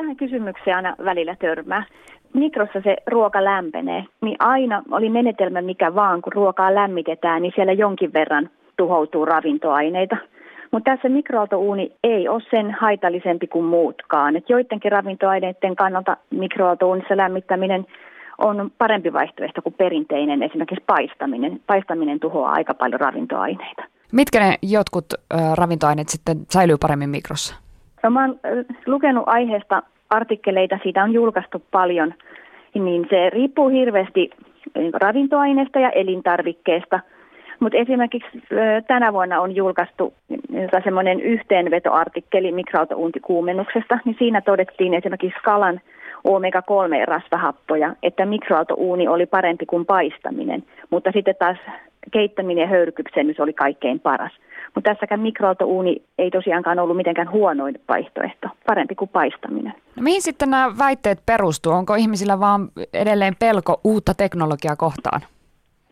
tähän kysymykseen aina välillä törmää. Mikrossa se ruoka lämpenee, niin aina oli menetelmä mikä vaan, kun ruokaa lämmitetään, niin siellä jonkin verran tuhoutuu ravintoaineita. Mutta tässä mikroaaltouuni ei ole sen haitallisempi kuin muutkaan. Et joidenkin ravintoaineiden kannalta mikroaaltouunissa lämmittäminen on parempi vaihtoehto kuin perinteinen esimerkiksi paistaminen. Paistaminen tuhoaa aika paljon ravintoaineita. Mitkä ne jotkut ravintoaineet sitten säilyy paremmin mikrossa? No, mä oon lukenut aiheesta artikkeleita, siitä on julkaistu paljon, niin se riippuu hirveästi ravintoaineesta ja elintarvikkeesta – mutta esimerkiksi tänä vuonna on julkaistu semmoinen yhteenvetoartikkeli mikroaaltouuntikuumennuksesta, niin siinä todettiin esimerkiksi kalan omega-3-rasvahappoja, että mikroaaltouuni oli parempi kuin paistaminen, mutta sitten taas keittäminen ja höyrykypsennys oli kaikkein paras. Mutta tässäkään mikroaaltouuni ei tosiaankaan ollut mitenkään huonoin vaihtoehto, parempi kuin paistaminen. No mihin sitten nämä väitteet perustuu? Onko ihmisillä vaan edelleen pelko uutta teknologiaa kohtaan?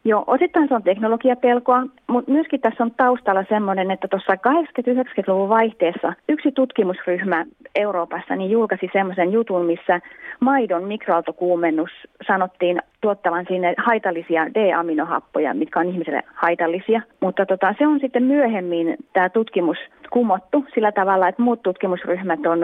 Joo, osittain se on teknologiapelkoa, mutta myöskin tässä on taustalla semmoinen, että tuossa 80-90-luvun vaihteessa yksi tutkimusryhmä Euroopassa niin julkaisi semmoisen jutun, missä maidon mikroaaltokuumennus sanottiin tuottavan sinne haitallisia D-aminohappoja, mitkä on ihmiselle haitallisia. Mutta tota, se on sitten myöhemmin tämä tutkimus kumottu sillä tavalla, että muut tutkimusryhmät on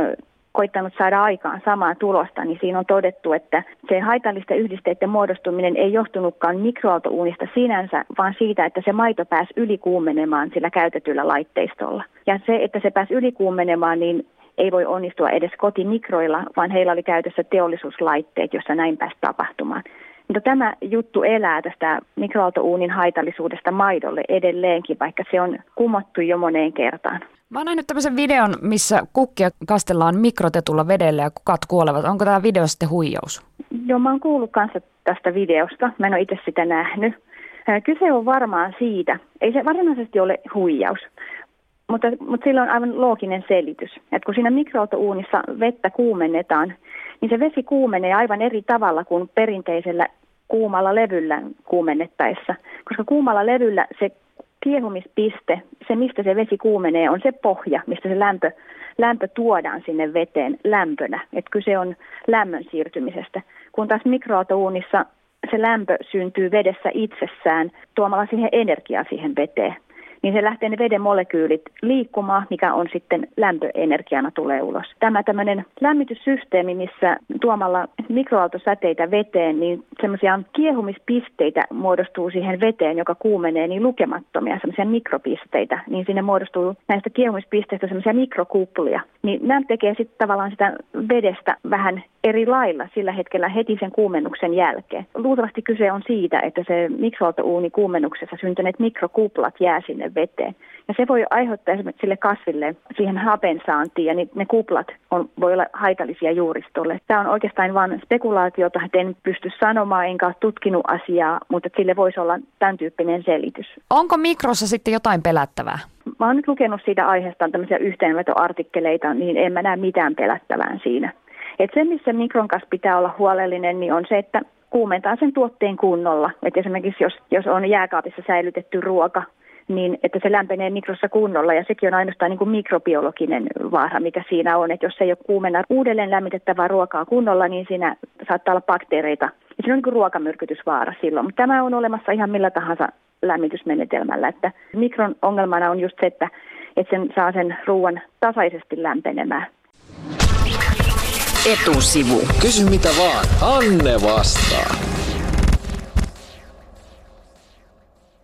koittanut saada aikaan samaa tulosta, niin siinä on todettu, että se haitallisten yhdisteiden muodostuminen ei johtunutkaan mikroaaltouunista sinänsä, vaan siitä, että se maito pääsi ylikuumenemaan sillä käytetyllä laitteistolla. Ja se, että se pääsi ylikuumenemaan, niin ei voi onnistua edes kotimikroilla, vaan heillä oli käytössä teollisuuslaitteet, jossa näin pääsi tapahtumaan. Mutta tämä juttu elää tästä mikroaaltouunin haitallisuudesta maidolle edelleenkin, vaikka se on kumottu jo moneen kertaan. Mä oon nähnyt tämmöisen videon, missä kukkia kastellaan mikrotetulla vedellä ja kukat kuolevat. Onko tämä video sitten huijaus? Joo, mä oon kuullut kanssa tästä videosta. Mä en ole itse sitä nähnyt. Kyse on varmaan siitä, ei se varsinaisesti ole huijaus, mutta, mutta sillä on aivan looginen selitys. Että kun siinä mikroaaltouunissa vettä kuumennetaan, niin se vesi kuumenee aivan eri tavalla kuin perinteisellä kuumalla levyllä kuumennettaessa. Koska kuumalla levyllä se kiehumispiste, se mistä se vesi kuumenee, on se pohja, mistä se lämpö, lämpö tuodaan sinne veteen lämpönä. Että kyse on lämmön siirtymisestä. Kun taas mikroaaltouunissa se lämpö syntyy vedessä itsessään tuomalla siihen energiaa siihen veteen niin se lähtee ne veden molekyylit liikkumaan, mikä on sitten lämpöenergiana tulee ulos. Tämä tämmöinen lämmityssysteemi, missä tuomalla mikroaaltosäteitä veteen, niin semmoisia kiehumispisteitä muodostuu siihen veteen, joka kuumenee, niin lukemattomia semmoisia mikropisteitä, niin sinne muodostuu näistä kiehumispisteistä semmoisia mikrokuplia. Niin nämä tekee sitten tavallaan sitä vedestä vähän eri lailla sillä hetkellä heti sen kuumennuksen jälkeen. Luultavasti kyse on siitä, että se mikroaaltouuni kuumennuksessa syntyneet mikrokuplat jää sinne veteen. Ja se voi aiheuttaa esimerkiksi sille kasville siihen hapen saantiin ja ne kuplat on, voi olla haitallisia juuristolle. Tämä on oikeastaan vain spekulaatiota, että en pysty sanomaan enkä ole tutkinut asiaa, mutta sille voisi olla tämän tyyppinen selitys. Onko mikrossa sitten jotain pelättävää? Mä oon nyt lukenut siitä aiheesta tämmöisiä yhteenvetoartikkeleita, niin en mä näe mitään pelättävää siinä. Et se, missä mikron kanssa pitää olla huolellinen, niin on se, että kuumentaa sen tuotteen kunnolla. Et esimerkiksi jos, jos on jääkaapissa säilytetty ruoka, niin että se lämpenee mikrossa kunnolla ja sekin on ainoastaan niin kuin mikrobiologinen vaara, mikä siinä on, että jos ei ole kuumenna uudelleen lämmitettävää ruokaa kunnolla, niin siinä saattaa olla bakteereita. Ja siinä on niin kuin ruokamyrkytysvaara silloin, mutta tämä on olemassa ihan millä tahansa lämmitysmenetelmällä, että mikron ongelmana on just se, että, että sen saa sen ruoan tasaisesti lämpenemään. Etusivu. Kysy mitä vaan, Anne vastaa.